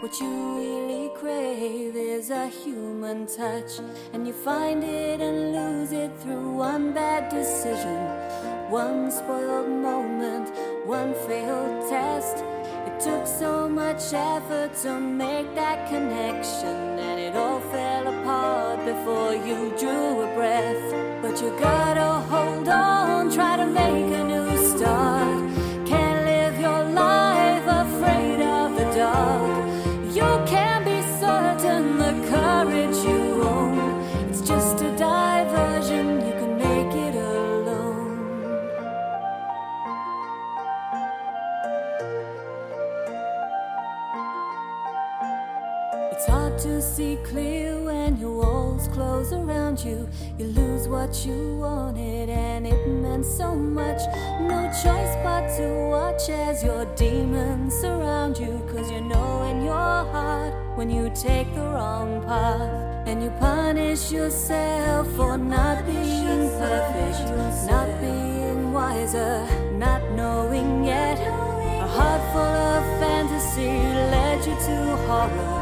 What you really crave is a human touch. And you find it and lose it through one bad decision, one spoiled moment, one failed test. It took so much effort to make that connection, and it all fell apart before you drew a breath. But you gotta hold on, try to make a watch as your demons surround you. Cause you know in your heart when you take the wrong path, and you punish yourself for not being perfect, not being wiser, not knowing yet. A heart full of fantasy led you to horror.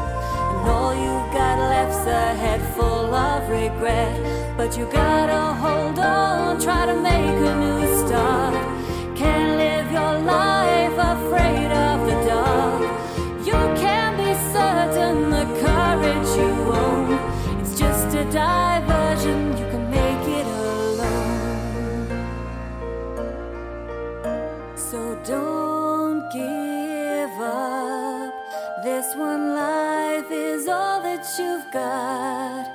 And all you've got left's a head full of regret. But you gotta hold on, try to make a This one life is all that you've got.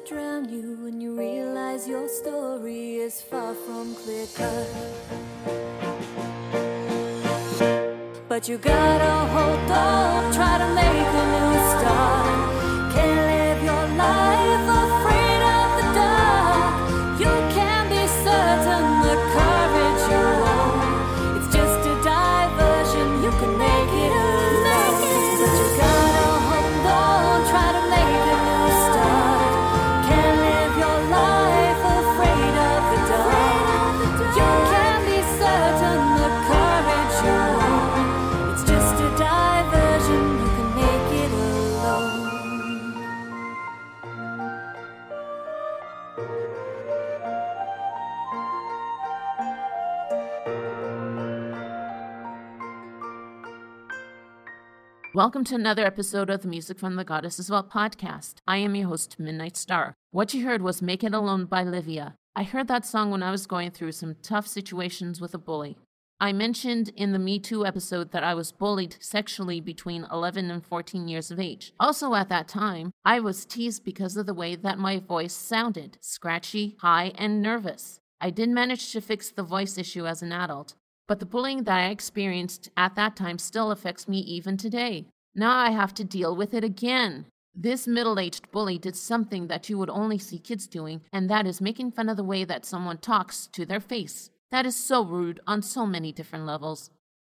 To drown you when you realize your story is far from clear cut. But you gotta hold on, try to make a new start. Welcome to another episode of the Music from the Goddesses Vault podcast. I am your host, Midnight Star. What you heard was Make It Alone by Livia. I heard that song when I was going through some tough situations with a bully. I mentioned in the Me Too episode that I was bullied sexually between 11 and 14 years of age. Also, at that time, I was teased because of the way that my voice sounded scratchy, high, and nervous. I did manage to fix the voice issue as an adult, but the bullying that I experienced at that time still affects me even today. Now I have to deal with it again. This middle aged bully did something that you would only see kids doing, and that is making fun of the way that someone talks to their face. That is so rude on so many different levels.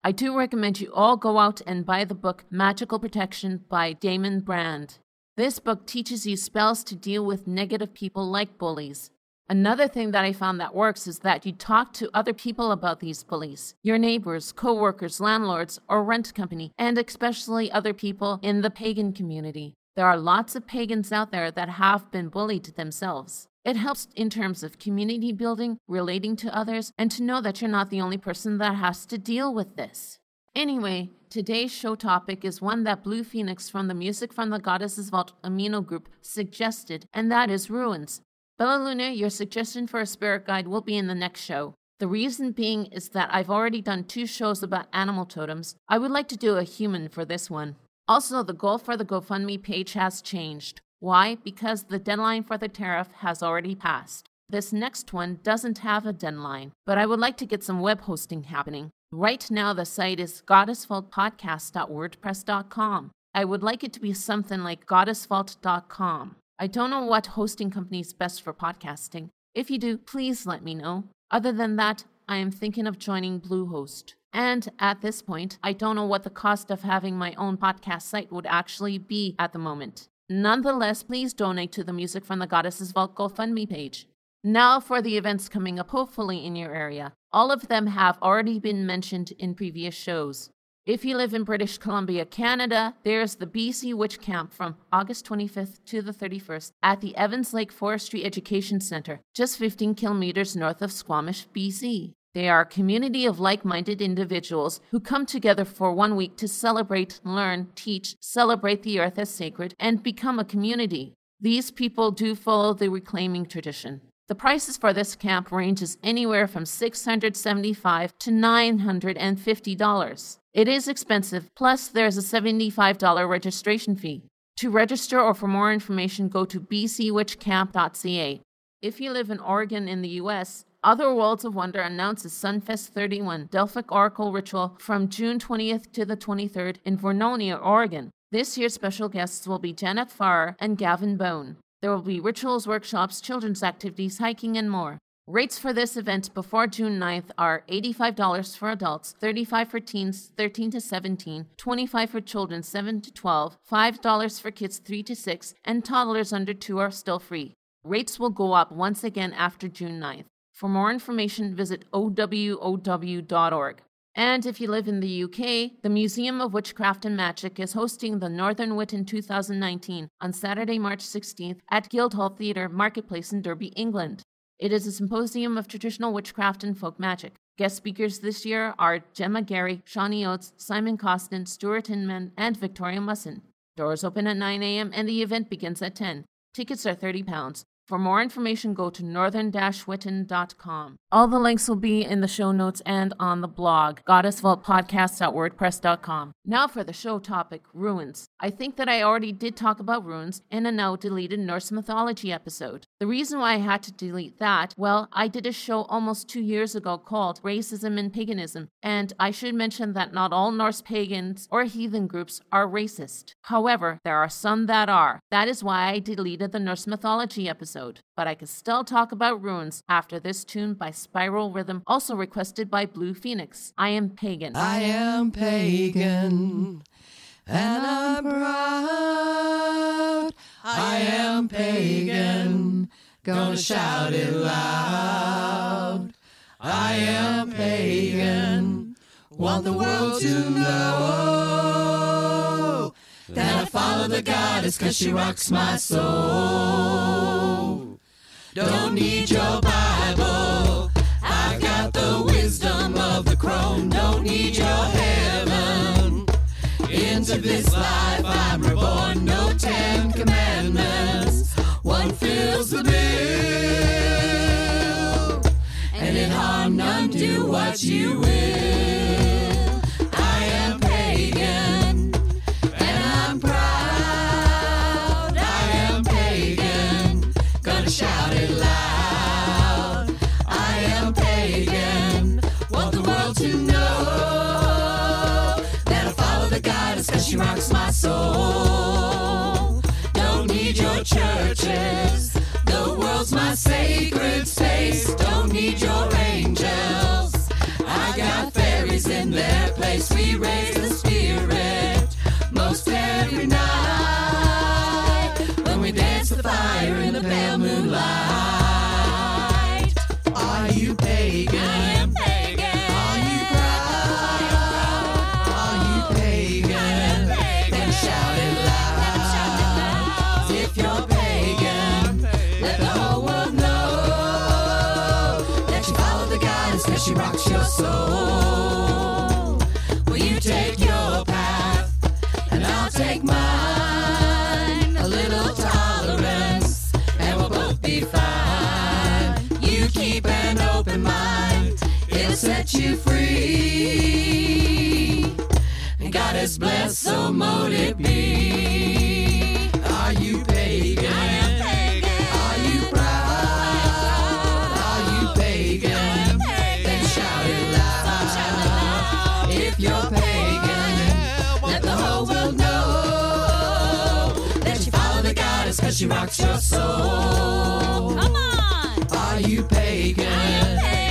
I do recommend you all go out and buy the book Magickal Protection by Damon Brand. This book teaches you spells to deal with negative people like bullies. Another thing that I found that works is that you talk to other people about these bullies your neighbors, co workers, landlords, or rent company, and especially other people in the pagan community. There are lots of pagans out there that have been bullied themselves. It helps in terms of community building, relating to others, and to know that you're not the only person that has to deal with this. Anyway, today's show topic is one that Blue Phoenix from the Music from the Goddesses Vault Amino Group suggested, and that is runes. Bella Luna, your suggestion for a spirit guide will be in the next show. The reason being is that I've already done two shows about animal totems. I would like to do a human for this one. Also, the goal for the GoFundMe page has changed. Why? Because the deadline for the tariff has already passed. This next one doesn't have a deadline, but I would like to get some web hosting happening. Right now, the site is goddessvaultpodcast.wordpress.com. I would like it to be something like goddessvault.com. I don't know what hosting company is best for podcasting. If you do, please let me know. Other than that, I am thinking of joining Bluehost. And at this point, I don't know what the cost of having my own podcast site would actually be at the moment. Nonetheless, please donate to the Music from the Goddesses Vault GoFundMe page. Now for the events coming up, hopefully in your area. All of them have already been mentioned in previous shows. If you live in British Columbia, Canada, there's the BC Witch Camp from August 25th to the 31st at the Evans Lake Forestry Education Center, just 15 kilometers north of Squamish, BC. They are a community of like minded individuals who come together for one week to celebrate, learn, teach, celebrate the earth as sacred, and become a community. These people do follow the reclaiming tradition. The prices for this camp ranges anywhere from 675 to $950. It is expensive, plus there's a $75 registration fee. To register or for more information, go to bcwitchcamp.ca. If you live in Oregon in the US, Other Worlds of Wonder announces Sunfest 31 Delphic Oracle Ritual from June 20th to the 23rd in Vernonia, Oregon. This year's special guests will be Janet Farrar and Gavin Bone. There will be rituals, workshops, children's activities, hiking, and more. Rates for this event before June 9th are $85 for adults, 35 for teens 13 to 17, $25 for children 7 to 12, $5 for kids 3 to 6, and toddlers under 2 are still free. Rates will go up once again after June 9th. For more information, visit owow.org. And if you live in the UK, the Museum of Witchcraft and Magic is hosting the Northern Witan 2019 on Saturday, March 16th at Guildhall Theatre Marketplace in Derby, England. It is a symposium of traditional witchcraft and folk magic. Guest speakers this year are Gemma Gary, Shani Oates, Simon Costin, Stuart Inman, and Victoria Musson. Doors open at 9 a.m. and the event begins at 10. Tickets are £30. For more information, go to northern-witan.com. All the links will be in the show notes and on the blog, goddessvaultpodcast.wordpress.com. Now for the show topic, runes. I think that I already did talk about runes in a now deleted Norse mythology episode. The reason why I had to delete that, well, I did a show almost two years ago called Racism and Paganism, and I should mention that not all Norse pagans or heathen groups are racist. However, there are some that are. That is why I deleted the Norse mythology episode. But I can still talk about runes after this tune by Spiral Rhythm, also requested by Blue Phoenix. I am pagan. I am pagan, and I'm proud. I am pagan, gonna shout it loud. I am pagan, want the world to know that I follow the goddess cause she rocks my soul. Don't need your Bible. I got the wisdom of the crone. Don't need your heaven. Into this life I'm reborn. No Ten Commandments. One fills the bill. And in harm none do what you will. Soul. Don't need your churches. The world's my sacred space. Don't need your angels. I got fairies in their place. We raise the spirit most every night when we dance the fire in the pale moonlight. Set you free. And God is blessed, so mote it be. Are you pagan? Pagan. Are you proud? Are you pagan? Then shout it loud. If you're pagan, let the whole world know that you follow the goddess cause she rocks your soul. Come on! Are you pagan? Are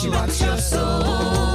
she rocks your soul.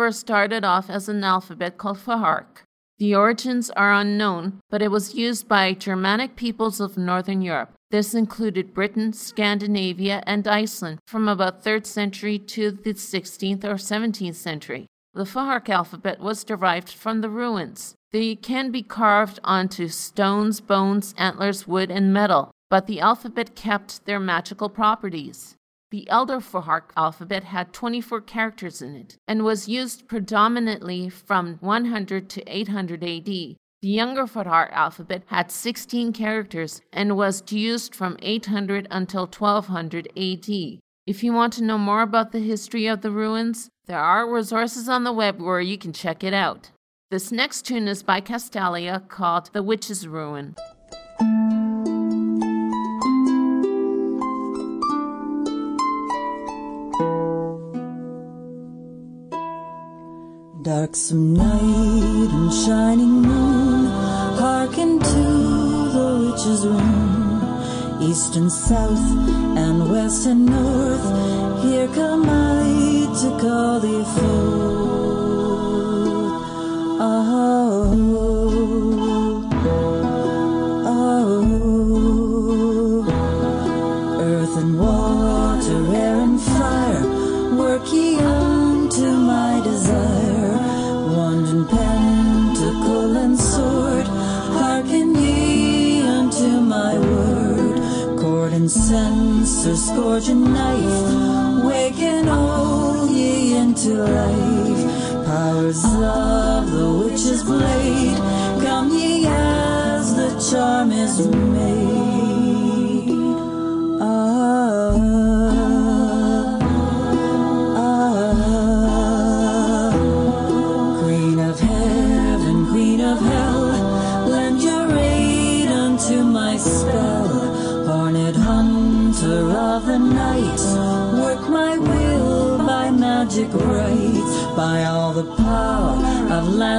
First started off as an alphabet called Futhark. The origins are unknown, but it was used by Germanic peoples of Northern Europe. This included Britain, Scandinavia, and Iceland from about 3rd century to the 16th or 17th century. The Futhark alphabet was derived from the runes. They can be carved onto stones, bones, antlers, wood, and metal, but the alphabet kept their magical properties. The Elder Futhark alphabet had 24 characters in it and was used predominantly from 100 to 800 AD. The Younger Futhark alphabet had 16 characters and was used from 800 until 1200 AD. If you want to know more about the history of the runes, there are resources on the web where you can check it out. This next tune is by Castalia called The Witch's Rune. Darksome night and shining moon, hearken to the witch's rune. East and south and west and north, here come I to call thee forth. Scourge and knife, waken all ye into life. Powers of the witch's blade, come ye as the charm is made.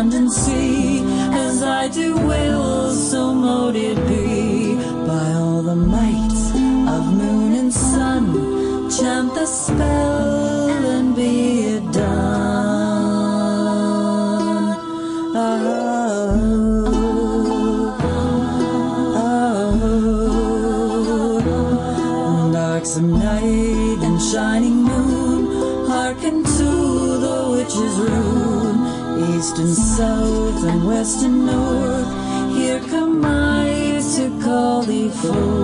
Land and sea. As I do will, so mote it be. By all the might of moon and sun, chant the spell and south and west and north, here come I to call thee forth.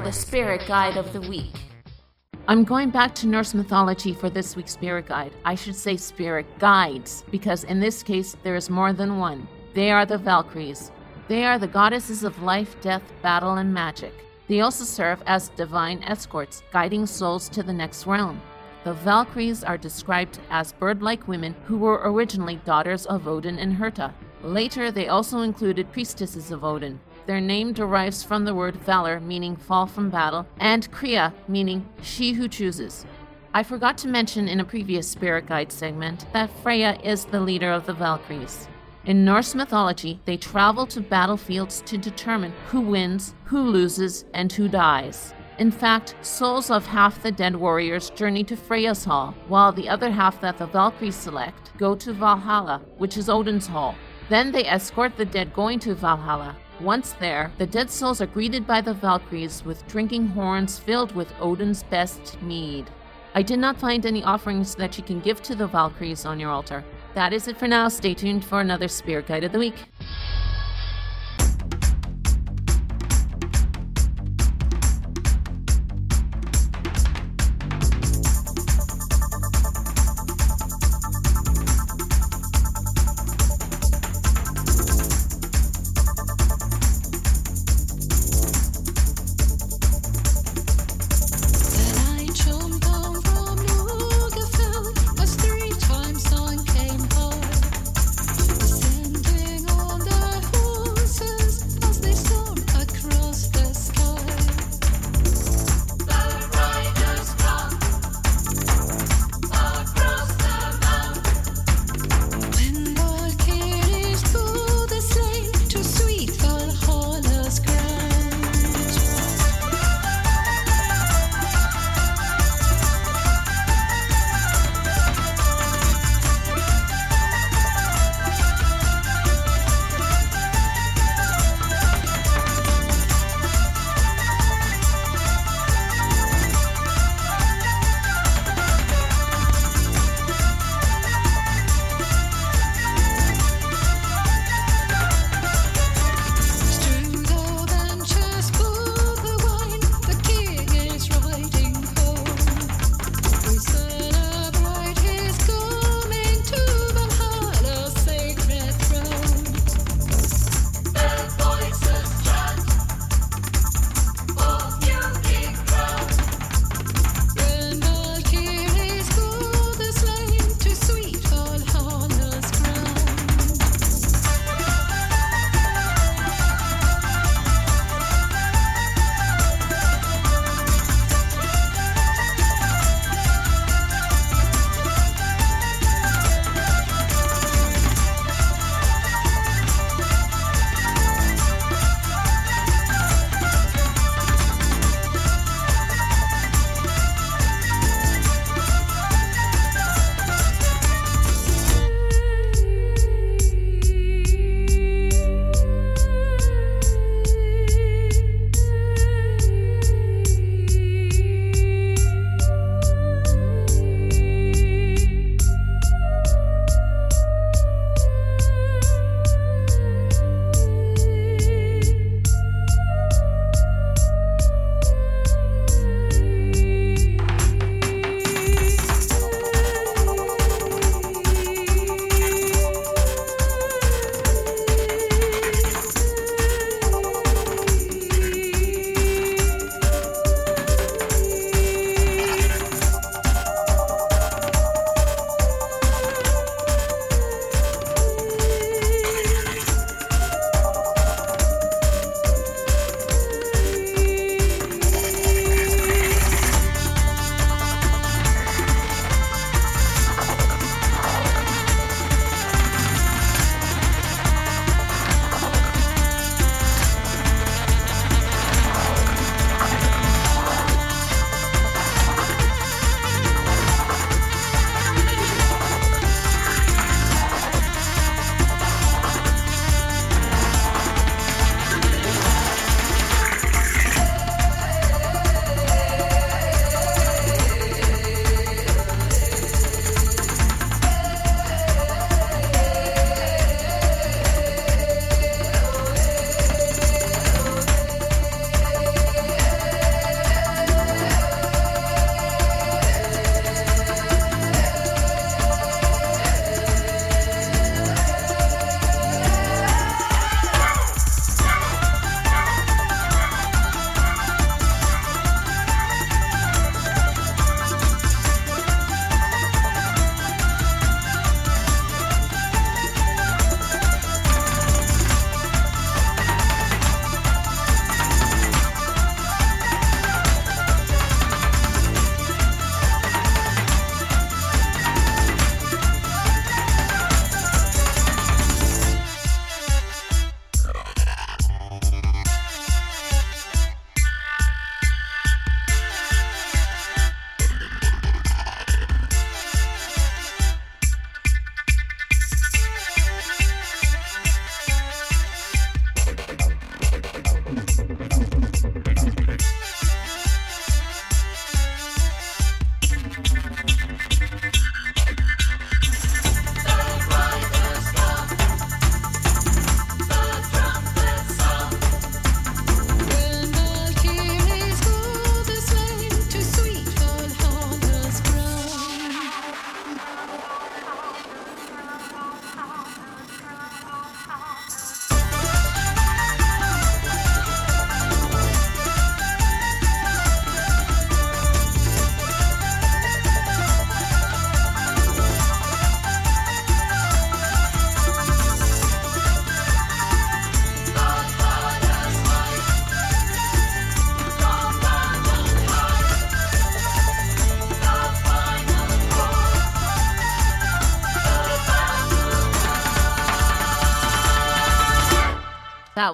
The spirit guide of the week. I'm going back to Norse mythology for this week's spirit guide. I should say spirit guides, because in this case there is more than one. They are the Valkyries. They are the goddesses of life, death, battle, and magic. They also serve as divine escorts, guiding souls to the next realm. The Valkyries are described as bird like women who were originally daughters of Odin and Herta. Later, they also included priestesses of Odin. Their name derives from the word valor, meaning fall from battle, and kriya, meaning she who chooses. I forgot to mention in a previous spirit guide segment that Freya is the leader of the Valkyries. In Norse mythology, they travel to battlefields to determine who wins, who loses, and who dies. In fact, souls of half the dead warriors journey to Freya's Hall, while the other half that the Valkyries select go to Valhalla, which is Odin's Hall. Then they escort the dead going to Valhalla. Once there, the dead souls are greeted by the Valkyries with drinking horns filled with Odin's best mead. I did not find any offerings that you can give to the Valkyries on your altar. That is it for now. Stay tuned for another Spirit Guide of the Week.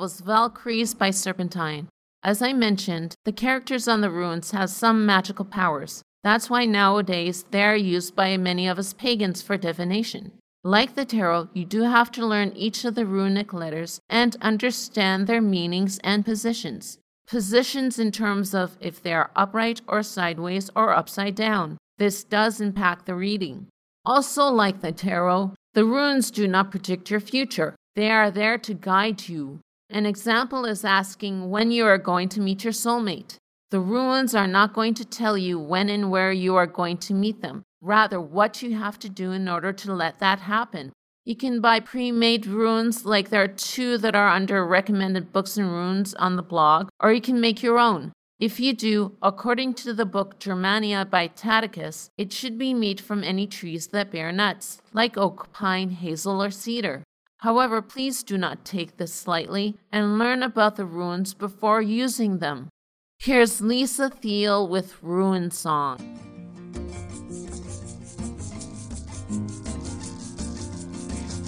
Was Valkyries by Serpentyne. As I mentioned, the characters on the runes have some magical powers. That's why nowadays they are used by many of us pagans for divination. Like the tarot, you do have to learn each of the runic letters and understand their meanings and positions. Positions in terms of if they are upright or sideways or upside down. This does impact the reading. Also, like the tarot, the runes do not predict your future. They are there to guide you. An example is asking when you are going to meet your soulmate. The runes are not going to tell you when and where you are going to meet them, rather, what you have to do in order to let that happen. You can buy pre made runes, like there are two that are under recommended books and runes on the blog, or you can make your own. If you do, according to the book Germania by Tacitus, it should be made from any trees that bear nuts, like oak, pine, hazel, or cedar. However, please do not take this lightly and learn about the runes before using them. Here's Lisa Thiel with Rune Song.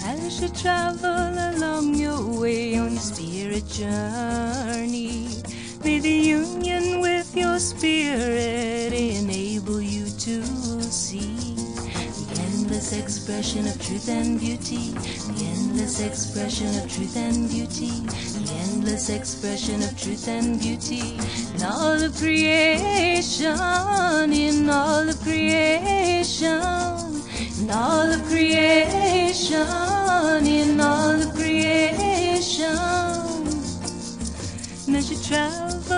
As you travel along your way on your spirit journey, may the union with your spirit enable you to see endless expression of truth and beauty, the endless expression of truth and beauty, the endless expression of truth and beauty. In all of creation, in all of creation in all of creation, in all of creation. As you travel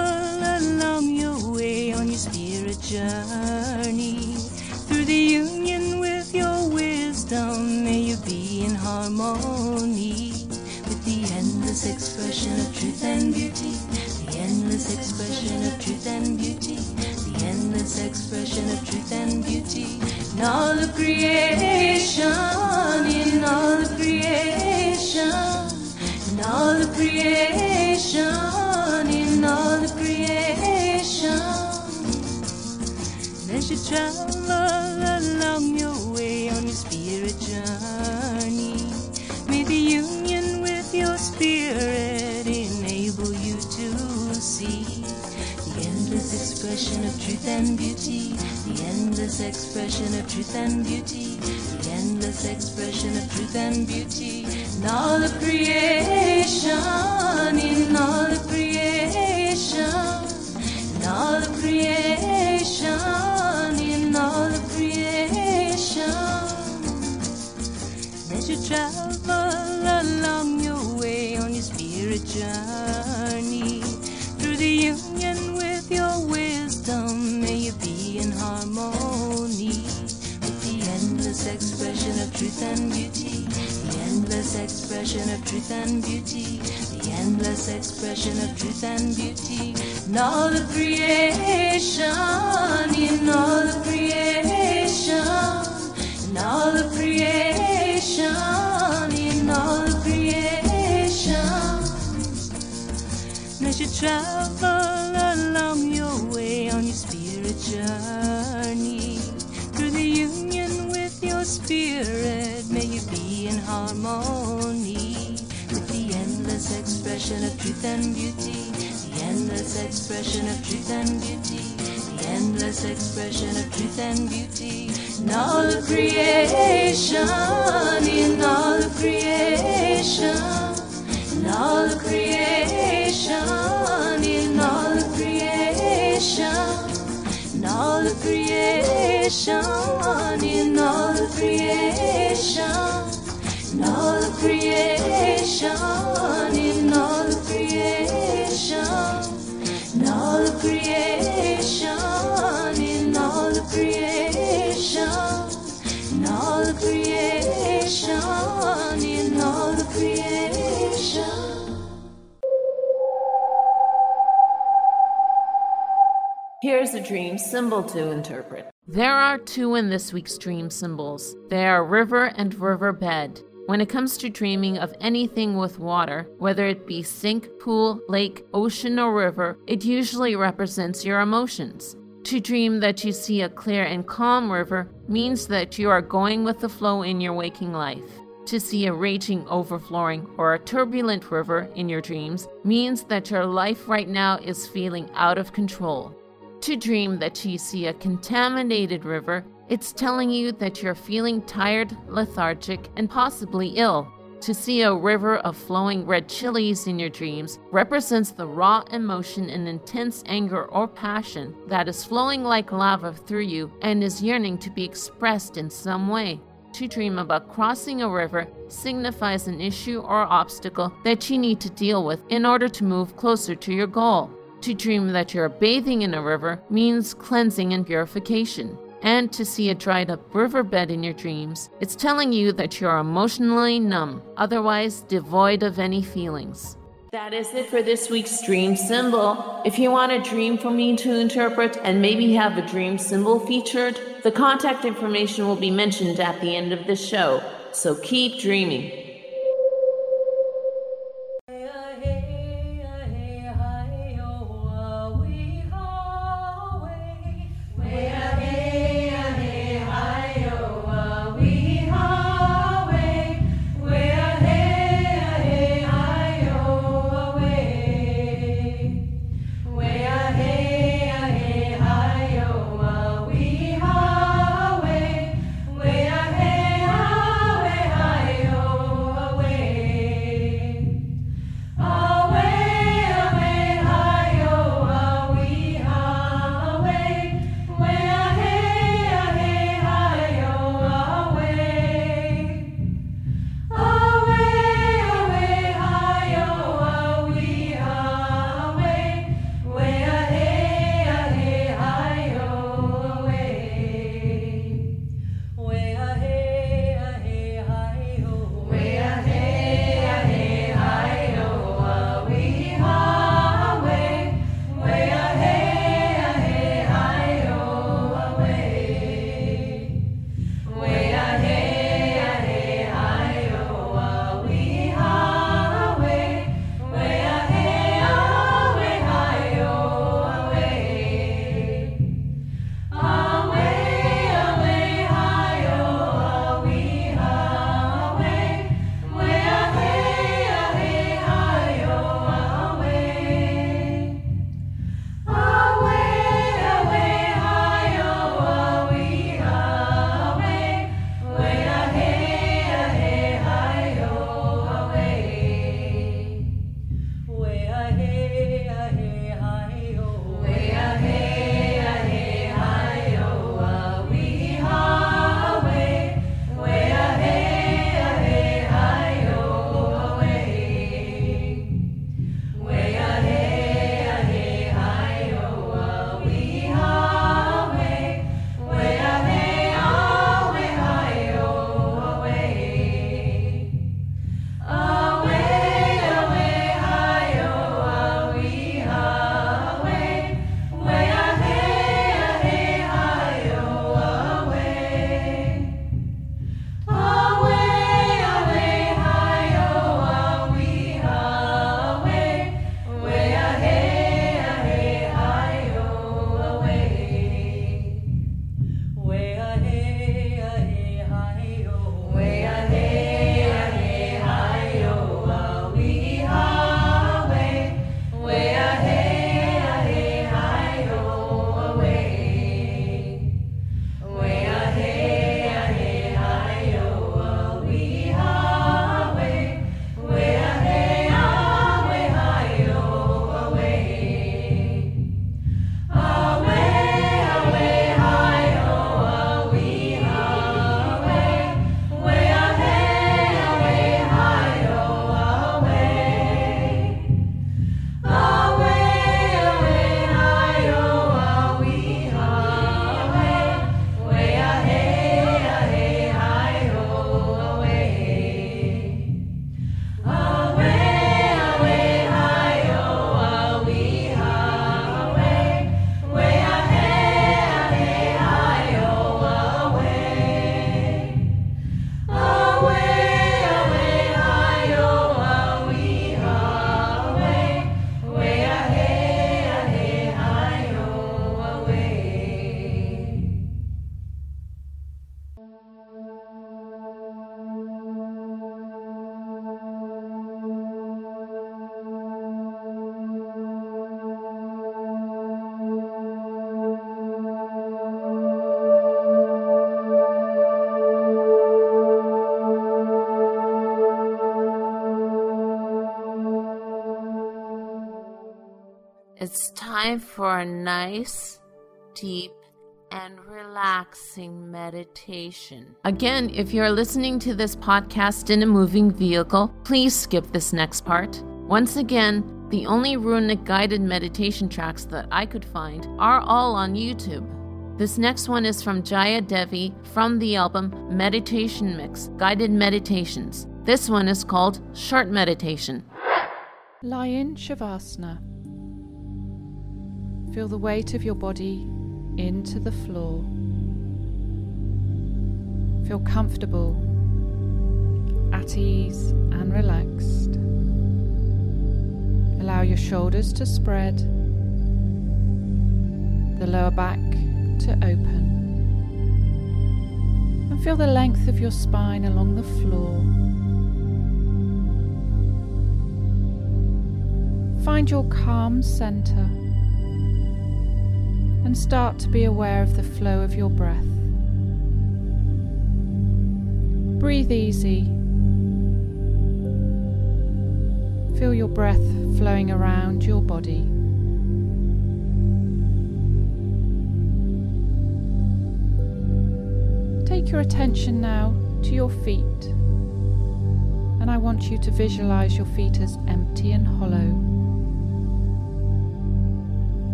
along your way on your spirit journey, through the union truth and beauty, the endless expression of truth and beauty, the endless expression of truth and beauty. In all of creation, in all of creation, in all of creation, in all of creation. As you travel along your way on your spirit journey, may the union with your spirit expression of truth and beauty, the endless expression of truth and beauty, the endless expression of truth and beauty. In all of creation, in all of creation, in all of creation, in all of creation. As you travel along your way on your spirit journey, endless expression of truth and beauty, the endless expression of truth and beauty, the endless expression of truth and beauty. In all of creation, in all of creation in all of creation, in all of creation. As you travel along your way on your spirit spirit, may you be in harmony with the endless expression of truth and beauty, the endless expression of truth and beauty, the endless expression of truth and beauty. In all of creation, in all of creation, in all of creation, in all of creation, in all of creation, in all of creation, in all of creation, in all of creation, in all of creation, in all of creation, in all of creation, in all of creation. Here's a dream symbol to interpret. There are two in this week's dream symbols. They are river and riverbed. When it comes to dreaming of anything with water, whether it be sink, pool, lake, ocean, or river, it usually represents your emotions. To dream that you see a clear and calm river means that you are going with the flow in your waking life. To see a raging, overflowing, or a turbulent river in your dreams means that your life right now is feeling out of control. To dream that you see a contaminated river, it's telling you that you're feeling tired, lethargic, and possibly ill. To see a river of flowing red chilies in your dreams represents the raw emotion and intense anger or passion that is flowing like lava through you and is yearning to be expressed in some way. To dream about crossing a river signifies an issue or obstacle that you need to deal with in order to move closer to your goal. To dream that you're bathing in a river means cleansing and purification. And to see a dried up riverbed in your dreams, it's telling you that you're emotionally numb, otherwise devoid of any feelings. That is it for this week's dream symbol. If you want a dream for me to interpret and maybe have a dream symbol featured, the contact information will be mentioned at the end of the show. So keep dreaming. It's time for a nice, deep, and relaxing meditation. Again, if you're listening to this podcast in a moving vehicle, please skip this next part. Once again, the only runic guided meditation tracks that I could find are all on YouTube. This next one is from Jayadevi from the album Meditation Mix Guided Meditations. This one is called Short Meditation. Lie in Shavasana. Feel the weight of your body into the floor. Feel comfortable, at ease, and relaxed. Allow your shoulders to spread, the lower back to open. And feel the length of your spine along the floor. Find your calm center and start to be aware of the flow of your breath. Breathe easy. Feel your breath flowing around your body. Take your attention now to your feet, and I want you to visualize your feet as empty and hollow.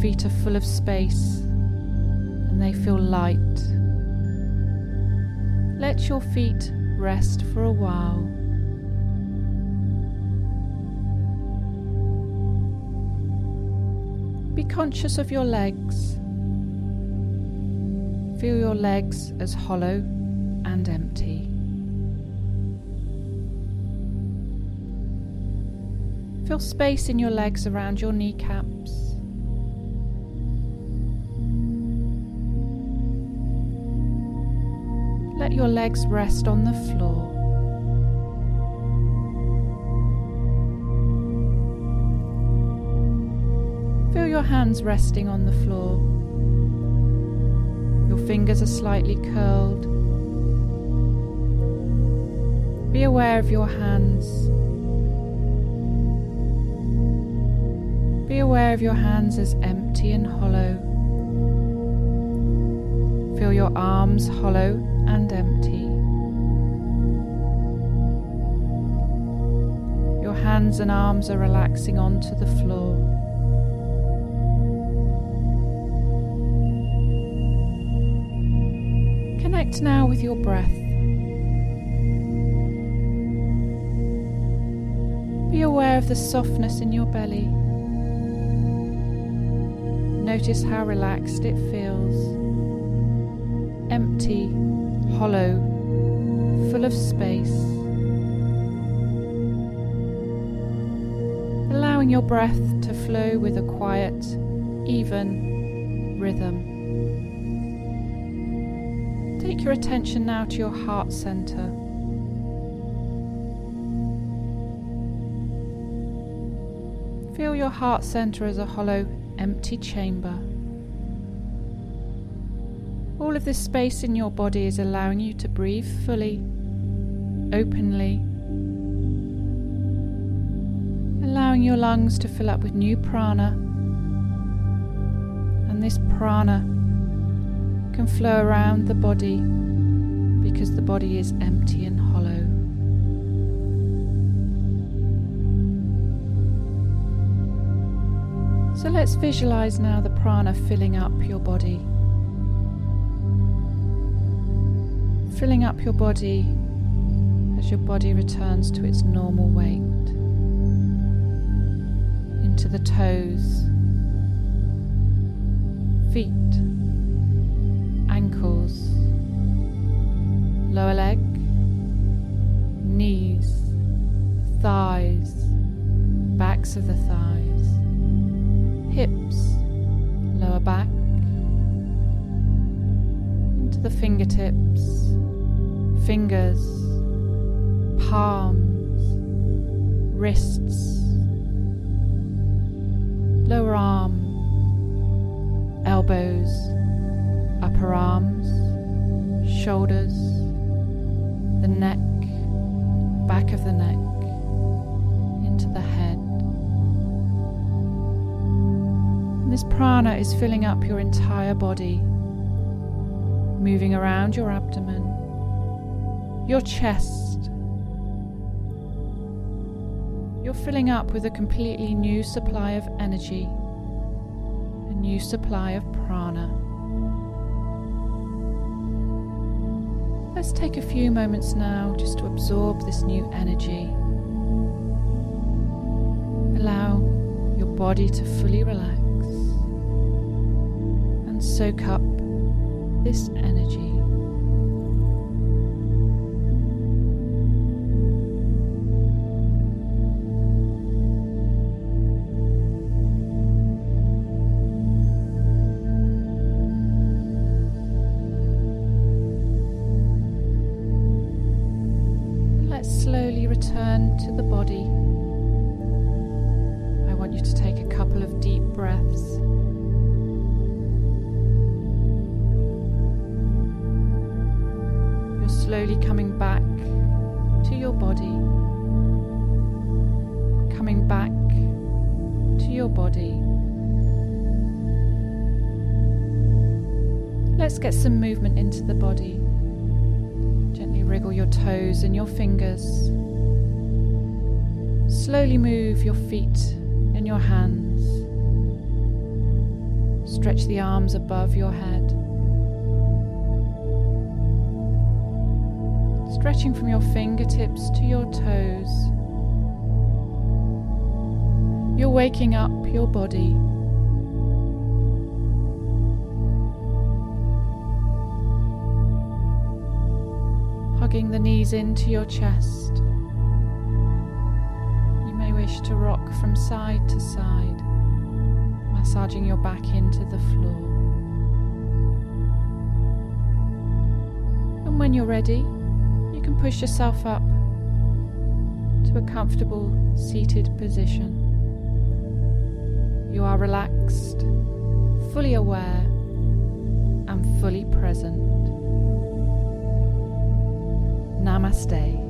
Feet are full of space and they feel light. Let your feet rest for a while. Be conscious of your legs. Feel your legs as hollow and empty. Feel space in your legs around your kneecaps. Your legs rest on the floor. Feel your hands resting on the floor. Your fingers are slightly curled. Be aware of your hands. Be aware of your hands as empty and hollow. Feel your arms hollow and empty. Your hands and arms are relaxing onto the floor. Connect now with your breath. Be aware of the softness in your belly. Notice how relaxed it feels. Empty, hollow, full of space. Allowing your breath to flow with a quiet, even rhythm. Take your attention now to your heart center. Feel your heart center as a hollow, empty chamber. Of this space in your body is allowing you to breathe fully, openly, allowing your lungs to fill up with new prana. And this prana can flow around the body because the body is empty and hollow. So let's visualize now the prana filling up your body. Filling up your body as your body returns to its normal weight. Into the toes, feet, ankles, lower leg, knees, thighs, backs of the thighs, hips, lower back, into the fingertips, fingers, palms, wrists, lower arm, elbows, upper arms, shoulders, the neck, back of the neck, into the head. This prana is filling up your entire body, moving around your abdomen, your chest. You're filling up with a completely new supply of energy, a new supply of prana. Let's take a few moments now just to absorb this new energy. Allow your body to fully relax and soak up this energy. Body. Gently wriggle your toes and your fingers. Slowly move your feet and your hands. Stretch the arms above your head. Stretching from your fingertips to your toes. You're waking up your body. Hugging the knees into your chest. You may wish to rock from side to side, massaging your back into the floor. And when you're ready, you can push yourself up to a comfortable seated position. You are relaxed, fully aware, and fully present. Namaste.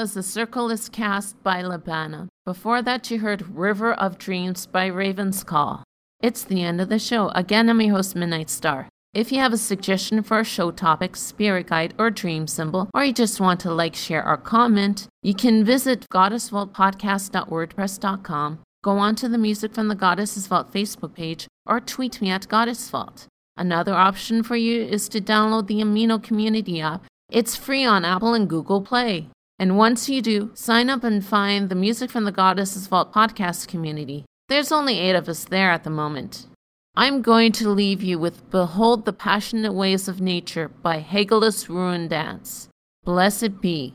Was The Circle is Cast by Libana. Before that, you heard River of Dreams by Raven's Call. It's the end of the show. Again, I'm your host, Midnight Star. If you have a suggestion for a show topic, spirit guide, or dream symbol, or you just want to like, share, or comment, you can visit goddessvaultpodcast.wordpress.com, go on to the Music from the Goddesses Vault Facebook page, or tweet me at Goddess Vault. Another option for you is to download the Amino Community app. It's free on Apple and Google Play. And once you do, sign up and find the Music from the Goddesses Vault podcast community. There's only eight of us there at the moment. I'm going to leave you with Behold the Passionate Ways of Nature by Hagalaz Runedance. Blessed be.